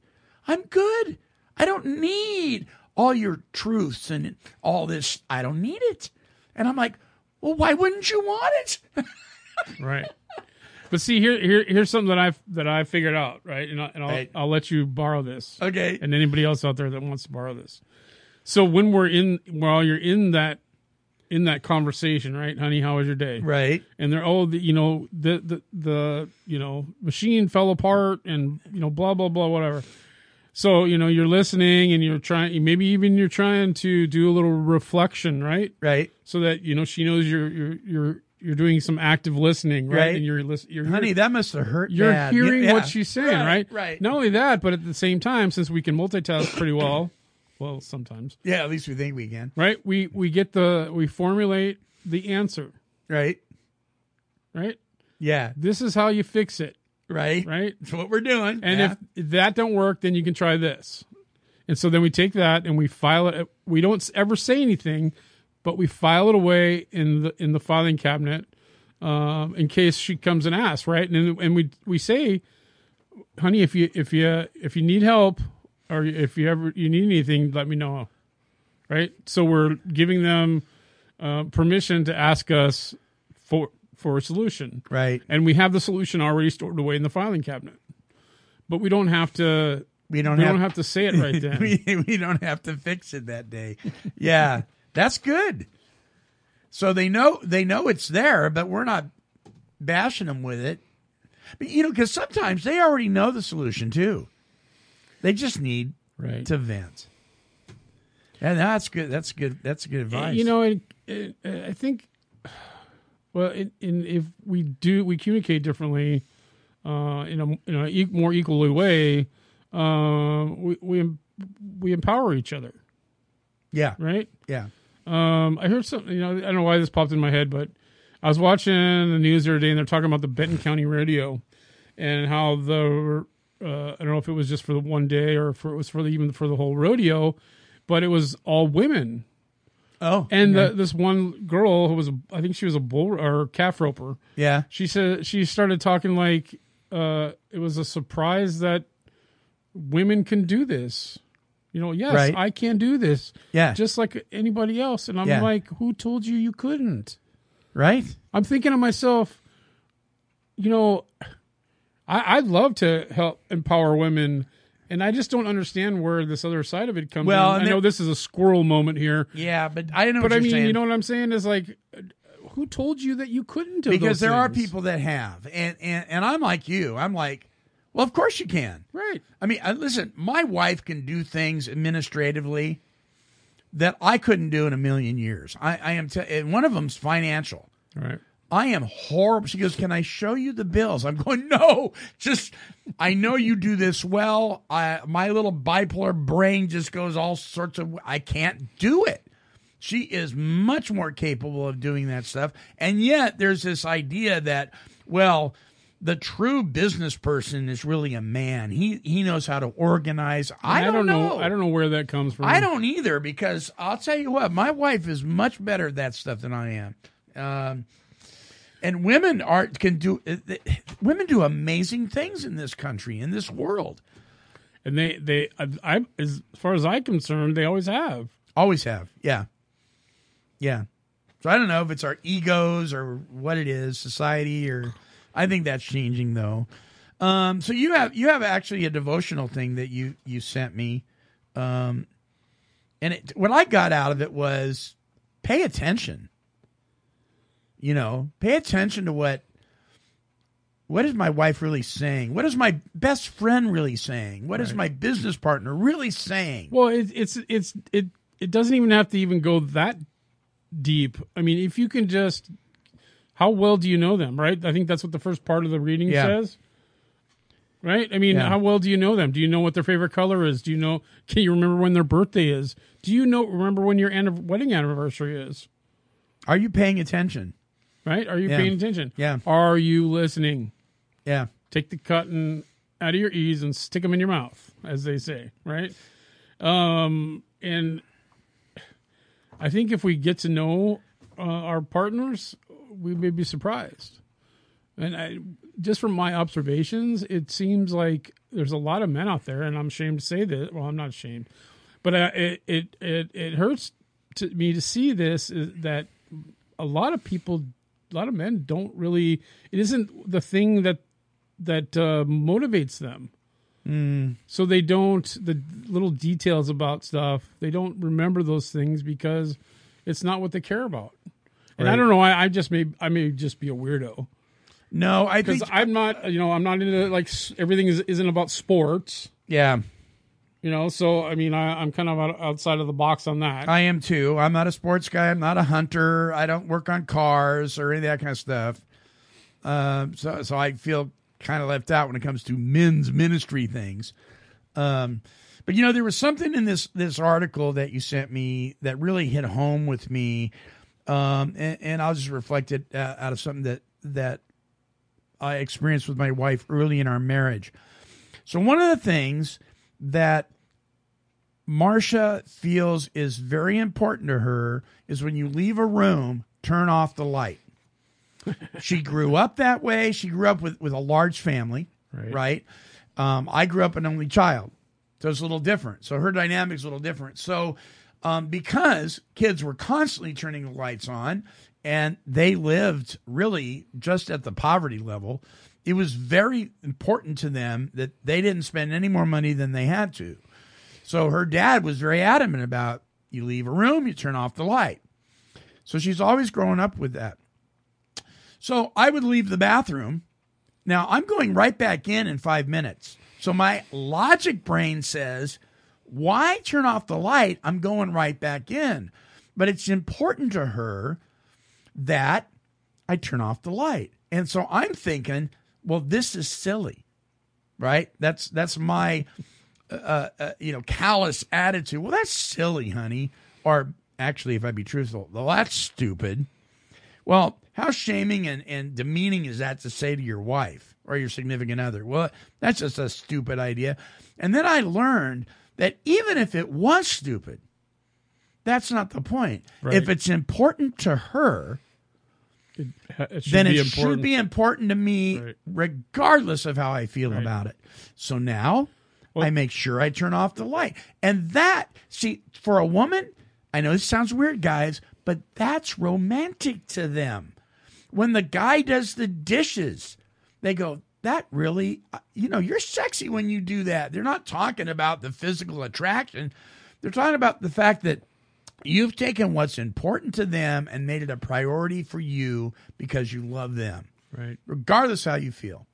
I'm good. I don't need all your truths and all this. I don't need it. And I'm like, well, why wouldn't you want it? right But see, here, here, here's something that I've that I figured out, right? And, I, and I'll, Right. I'll let you borrow this, Okay. and anybody else out there that wants to borrow this. So when we're in, while you're in that, in that conversation, right, honey, how was your day? Right. And they're oh, the, you know, the the the you know machine fell apart, and you know, blah blah blah, whatever. So you know, you're listening, and you're trying, maybe even you're trying to do a little reflection, right? Right. so that you know she knows you're you're you're you're doing some active listening, right? Right. And you're listening. You're Honey, that must have hurt. you're Dad. hearing Yeah. what she's saying, right? Right. Not only that, but at the same time, since we can multitask pretty well, well sometimes, Yeah, at least we think we can. right? We we get the we formulate the answer, Right. right? Yeah. This is how you fix it, Right. right? That's what we're doing. And yeah. if, that don't work, then you can try this. And so then we take that and we file it. We don't ever say anything, but we file it away in the in the filing cabinet um, in case she comes and asks, right? And and we we say, honey, if you if you if you need help or if you ever you need anything, let me know, right? So we're giving them uh, permission to ask us for for a solution, right. and we have the solution already stored away in the filing cabinet. But we don't have to. We don't we have, don't have to say it right then. we, we don't have to fix it that day. Yeah. That's good. So they know they know it's there, but we're not bashing them with it. But you know, because sometimes they already know the solution too. They just need right. to vent. And that's good. That's good. That's good advice. You know, it, it, I think. Well, in, in if we do we communicate differently, uh, in a in a e- more equally way, uh, we we we empower each other, yeah, right? yeah, Um, I heard something. You know, I don't know why this popped in my head, but I was watching the news the other day, and they're talking about the Benton County Rodeo and how the uh, I don't know if it was just for the one day or if it was for the, even for the whole rodeo, but it was all women. Oh, And okay. the, this one girl who was I think she was a bull or calf roper. yeah, She said she started talking like uh, it was a surprise that women can do this. You know, yes, Right. I can do this yeah, just like anybody else. And I'm Yeah. like, who told you you couldn't? right. I'm thinking to myself, you know, I, I'd love to help empower women. And I just don't understand where this other side of it comes Well, in. I know this is a squirrel moment here. Yeah, but I don't know. But I mean, saying. you know what I'm saying is like, who told you that you couldn't do because there are people that have, and, and and I'm like you. I'm like, well, of course you can. right? I mean, listen, my wife can do things administratively that I couldn't do in a million years. I, I am, t- and one of them's financial. Right. I am horrible. She goes, "Can I show you the bills?" I'm going, "No, just I know you do this well. I my little bipolar brain just goes all sorts of. I can't do it." She is much more capable of doing that stuff, and yet there's this idea that, well, the true business person is really a man. He he knows how to organize. I, don't, know. I don't know where that comes from. I don't either because I'll tell you what, my wife is much better at that stuff than I am. Um, and women are can do uh, women do amazing things in this country in this world. And they, they, I, I, as far as I'm concerned, they always have. Always have, yeah, yeah. So I don't know if it's our egos or what it is, society, or I think that's changing though. Um, so you have you have actually a devotional thing that you you sent me, um, and it, what I got out of it was pay attention. You know, pay attention to what what is my wife really saying? What is my best friend really saying? What is my business partner really saying? Well, it, it's, it's, it, it doesn't even have to even go that deep. I mean, if you can just, how well do you know them, right? I think that's what the first part of the reading Yeah. says. Right? I mean, Yeah. how well do you know them? Do you know what their favorite color is? Do you know, can you remember when their birthday is? Do you know, remember when your wedding anniversary is? Are you paying attention? Right? Are you Yeah. paying attention? Yeah. Are you listening? Yeah. take the cotton out of your ears and stick them in your mouth, as they say, right? Um, and I think if we get to know uh, our partners, we may be surprised. And I, just from my observations, it seems like there's a lot of men out there, and I'm ashamed to say this. Well, I'm not ashamed, but uh, it, it it it hurts to me to see this is that a lot of people a lot of men don't really. It isn't the thing that that uh, motivates them. So they don't the little details about stuff. They don't remember those things because it's not what they care about. And I don't know. I, I just may I may just be a weirdo No, I think because I'm not. You know, I'm not into like everything is isn't about sports. yeah, You know, so I mean, I, I'm kind of outside of the box on that. I am too. I'm not a sports guy. I'm not a hunter. I don't work on cars or any of that kind of stuff. Um, so so I feel kind of left out when it comes to men's ministry things. Um, but you know, there was something in this this article that you sent me that really hit home with me, um, and, and I'll just reflect it uh, out of something that that I experienced with my wife early in our marriage. So one of the things that Marcia feels is very important to her is when you leave a room, turn off the light. she grew up that way. She grew up with, with a large family, right? Right. Um, I grew up an only child, so it's a little different. So her dynamic's a little different. So um, because kids were constantly turning the lights on and they lived really just at the poverty level, it was very important to them that they didn't spend any more money than they had to. So her dad was very adamant about you leave a room, you turn off the light. So she's always grown up with that. So I would leave the bathroom. Now I'm going right back in in five minutes. So my logic brain says, why turn off the light? I'm going right back in. But it's important to her that I turn off the light. And so I'm thinking, well, this is silly, right? That's that's my uh, uh, you know callous attitude. Well, that's silly, honey. Or actually, if I be truthful, well, that's stupid. Well, how shaming and, and demeaning is that to say to your wife or your significant other? Well, that's just a stupid idea. And then I learned that even if it was stupid, that's not the point. Right. If it's important to her, it, it then it important. should be important to me, Right. regardless of how I feel Right. about it. So now Well- I make sure I turn off the light. And that, see, for a woman, I know this sounds weird, guys, but that's romantic to them. When the guy does the dishes, they go, that really, uh, you know, you're sexy when you do that. They're not talking about the physical attraction. They're talking about the fact that you've taken what's important to them and made it a priority for you because you love them, right. regardless how you feel.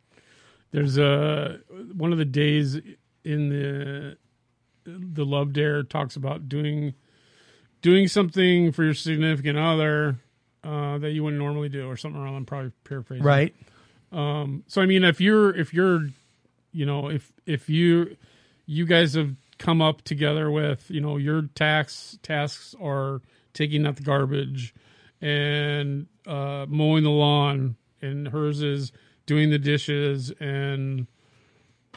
There's a one of the days in the the love dare talks about doing doing something for your significant other uh, that you wouldn't normally do or something around. I'm probably paraphrasing. Right. Um, So I mean, if you're if you're, you know, if if you you guys have come up together with, you know, your tax tasks are taking out the garbage and uh, mowing the lawn, and hers is doing the dishes and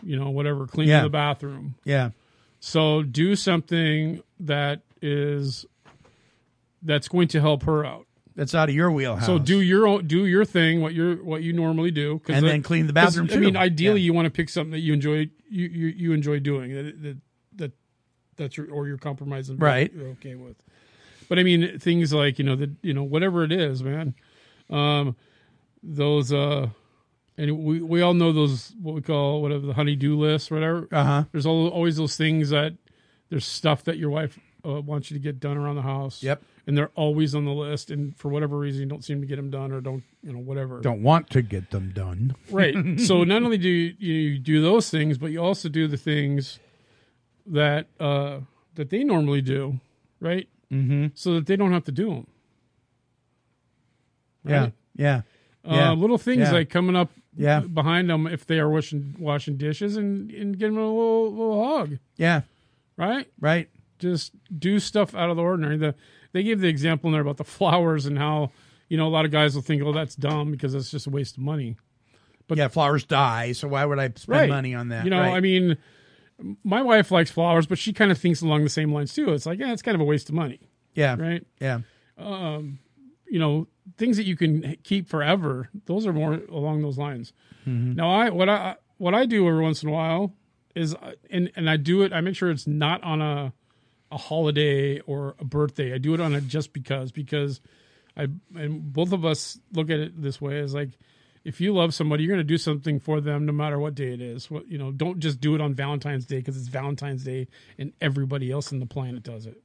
you know whatever cleaning Yeah. the bathroom. Yeah. So do something that is that's going to help her out. That's out of your wheelhouse. So do your own, do your thing, what you what you normally do, And that- then clean the bathroom, I mean, ideally, Yeah. you want to pick something that you enjoy you you, you enjoy doing that that that that's your or you're compromising Right. You're okay with. But I mean, things like you know the you know whatever it is, man. Um, those uh, and we we all know those what we call whatever the honey-do list, whatever. Uh huh. There's al always those things that there's stuff that your wife uh, wants you to get done around the house. Yep. And they're always on the list, and for whatever reason, you don't seem to get them done, or don't, you know, whatever. Don't want to get them done. Right. so not only do you, you do those things, but you also do the things that uh, that they normally do, right? Mm-hmm. So that they don't have to do them. Yeah. Yeah. Uh, Yeah. little things Yeah. like coming up Yeah. behind them if they are washing washing dishes and and them a little little hug, Yeah. right? Right. just do stuff out of the ordinary. The they gave the example in there about the flowers and how you know a lot of guys will think, oh, that's dumb because it's just a waste of money. But yeah, flowers die, so why would I spend money on that? You know, Right. I mean, my wife likes flowers, but she kind of thinks along the same lines too. It's like, yeah, it's kind of a waste of money, yeah. right? Yeah. You know, things that you can keep forever. Those are more along those lines. Mm-hmm. Now, I what I what I do every once in a while is, and and I do it. I make sure it's not on a a holiday or a birthday. I do it on a just because because I and both of us look at it this way: is like if you love somebody, you're going to do something for them no matter what day it is. What you know, don't just do it on Valentine's Day because it's Valentine's Day and everybody else on the planet does it.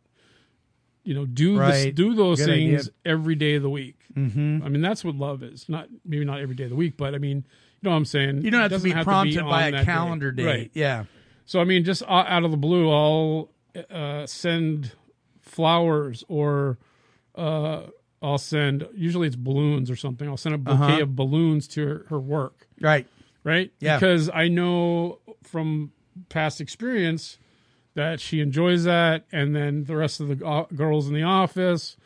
You know, do this, do those Good things idea. every day of the week. Mm-hmm. I mean, that's what love is. Not maybe not every day of the week, but I mean, you know what I'm saying. You don't have to be prompted on by a calendar date. right? Yeah. So I mean, just out of the blue, I'll uh, send flowers or uh, I'll send. Usually it's balloons or something. I'll send a bouquet Uh-huh. of balloons to her, her work, Right. right? Yeah. Because I know from past experience that she enjoys that, and then the rest of the girls in the office.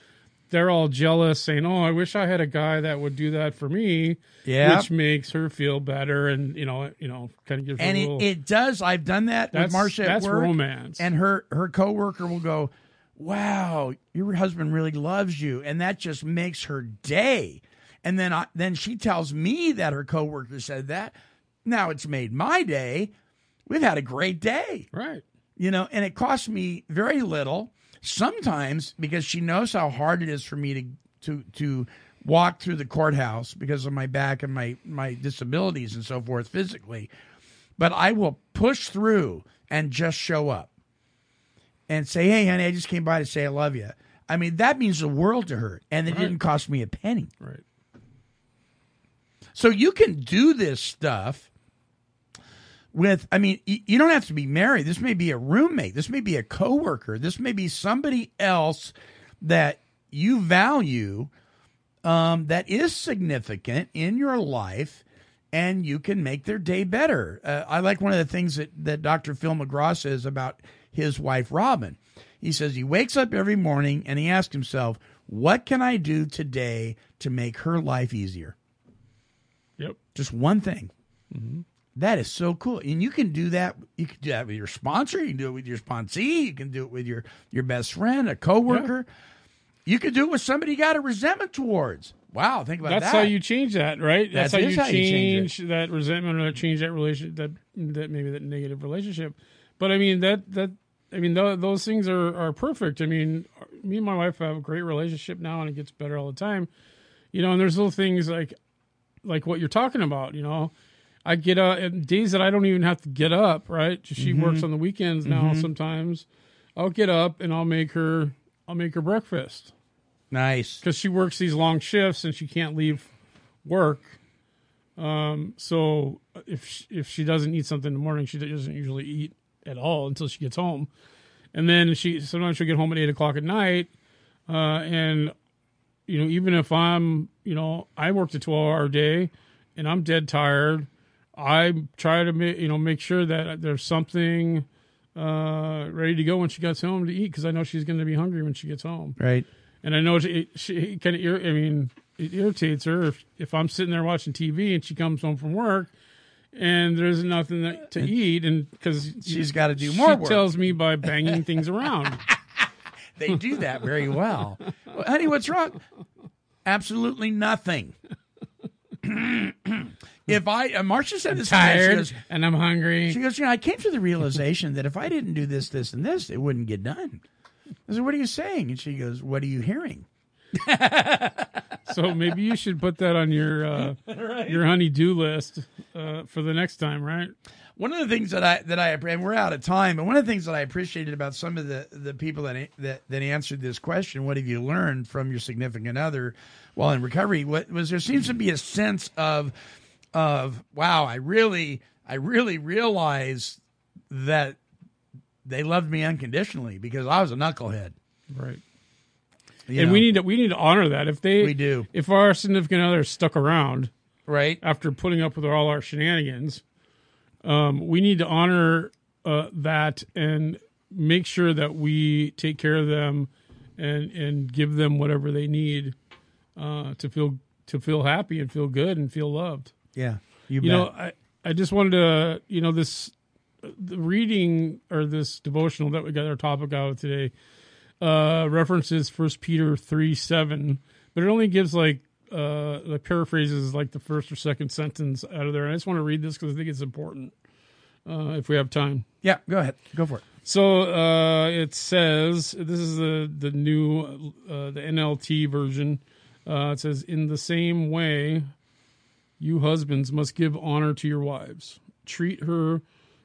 They're all jealous, saying, "Oh, I wish I had a guy that would do that for me." Yeah. which makes her feel better, and you know, you know, kind of gives her And it, it does. I've done that with that's Marcia at that's work. romance, and her her coworker will go, "Wow, your husband really loves you," and that just makes her day. And then I, then she tells me that her coworker said that. Now it's made my day. We've had a great day, right? you know, and it costs me very little. Sometimes because she knows how hard it is for me to to to walk through the courthouse because of my back and my my disabilities and so forth physically but I will push through and just show up and say, "Hey, honey, I just came by to say I love you." I mean, that means the world to her, and it Right. didn't cost me a penny. Right. So you can do this stuff with. I mean, you don't have to be married. This may be a roommate. This may be a coworker. This may be somebody else that you value um, that is significant in your life and you can make their day better. Uh, I like one of the things that, that Dr. Phil McGraw says about his wife, Robin. He says he wakes up every morning and he asks himself, What can I do today to make her life easier? Yep. Just one thing. Mm-hmm. That is so cool. And you can do that. You can do that with your sponsor. You can do it with your sponsee. You can do it with your, your best friend, a coworker. You can do it with somebody you got a resentment towards. Wow, think about That's that. That's how you change that, right? That's That how you how you change change that resentment or change that relationship that that maybe that negative relationship. But I mean that that I mean th- those things are are perfect. I mean, me and my wife have a great relationship now, and it gets better all the time. You know, and there's little things like like what you're talking about. You know, I get up and days that I don't even have to get up. Right? She Mm-hmm. works on the weekends now. Sometimes I'll get up and I'll make her I'll make her breakfast Nice. because she works these long shifts and she can't leave work. Um, so if she, if she doesn't eat something in the morning, she doesn't usually eat at all until she gets home. And then she sometimes she'll get home at eight o'clock at night, uh, and you know even if I'm you know I worked a twelve hour day and I'm dead tired, I try to make you know make sure that there's something uh, ready to go when she gets home to eat because I know she's going to be hungry when she gets home Right. and I know she, she kind of. I mean, it irritates her if, if I'm sitting there watching TV and she comes home from work and there's nothing that, to eat, and because She's gotta do more she work. tells me by banging things around. They do that very well. well honey, what's wrong? Absolutely nothing. if I, uh, Marcia said this, to me, she Tired goes, and I'm hungry. she goes, you know, I came to the realization that if I didn't do this, this, and this, it wouldn't get done. I said, what are you saying? And she goes, what are you hearing? so maybe you should put that on your uh, your honey-do list uh, for the next time, right? One of the things that I that I and we're out of time, but one of the things that I appreciated about some of the the people that that that answered this question, what have you learned from your significant other while in recovery? What was there seems to be a sense of of wow, I really I really realized that they loved me unconditionally because I was a knucklehead. Right. And know? we need to we need to honor that if they We do. if our significant other stuck around right after putting up with all our shenanigans, um, we need to honor uh, that and make sure that we take care of them and and give them whatever they need uh, to feel to feel happy and feel good and feel loved. yeah you, You know, I I just wanted to you know this the reading or this devotional that we got our topic out of today uh, references First Peter three seven, but it only gives like uh, the paraphrases like the first or second sentence out of there. And I just want to read this because I think it's important uh, if we have time. yeah go ahead go for it So uh, it says this is the the new uh, the NLT version. Uh, it says, In the same way, you husbands must give honor to your wives. Treat her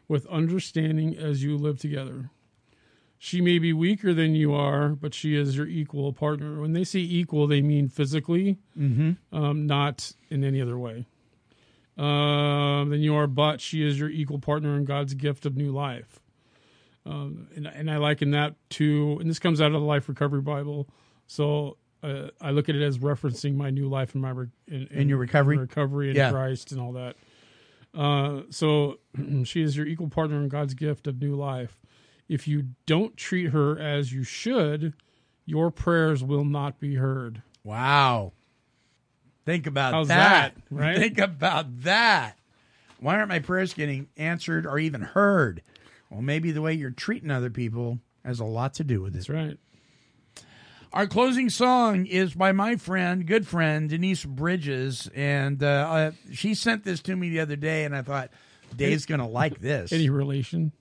with understanding as you live together. She may be weaker than you are, but she is your equal partner. When they say equal, they mean physically, um, not in any other way. Um, than you are, but she is your equal partner in God's gift of new life. Um, and, and I liken that to, and this comes out of the Life Recovery Bible. So uh, I look at it as referencing my new life and my re- in, In your recovery? recovery in Yeah. Christ and all that. Uh, so she is your equal partner in God's gift of new life. If you don't treat her as you should, your prayers will not be heard. Wow. Think about How's that. that, right? Think about that. Why aren't my prayers getting answered or even heard? Well, maybe the way you're treating other people has a lot to do with it. That's right. Our closing song is by my friend, good friend, Denise Bridges. And uh, uh, she sent this to me the other day, and I thought, Dave's going to like this. Any relation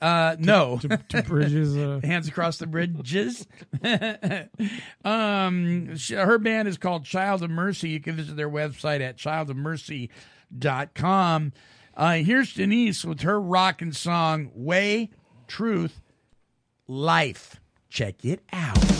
Uh, no. to, to Bridges? Uh, Hands across the bridges. um, her band is called Child of Mercy. You can visit their website at childofmercy.com. Uh, here's Denise with her rockin' song, Way, Truth, Life. Check it out.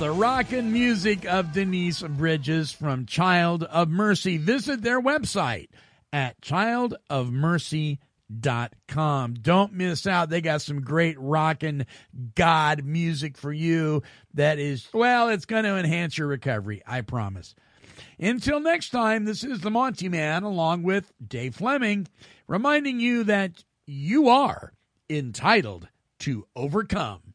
The rockin' music of Denise Bridges from Child of Mercy. Visit their website at childofmercy.com. Don't miss out. They got some great rockin' God music for you that is, well, it's going to enhance your recovery. I promise. Until next time, this is the Monty Man along with Dave Fleming, reminding you that you are entitled to overcome.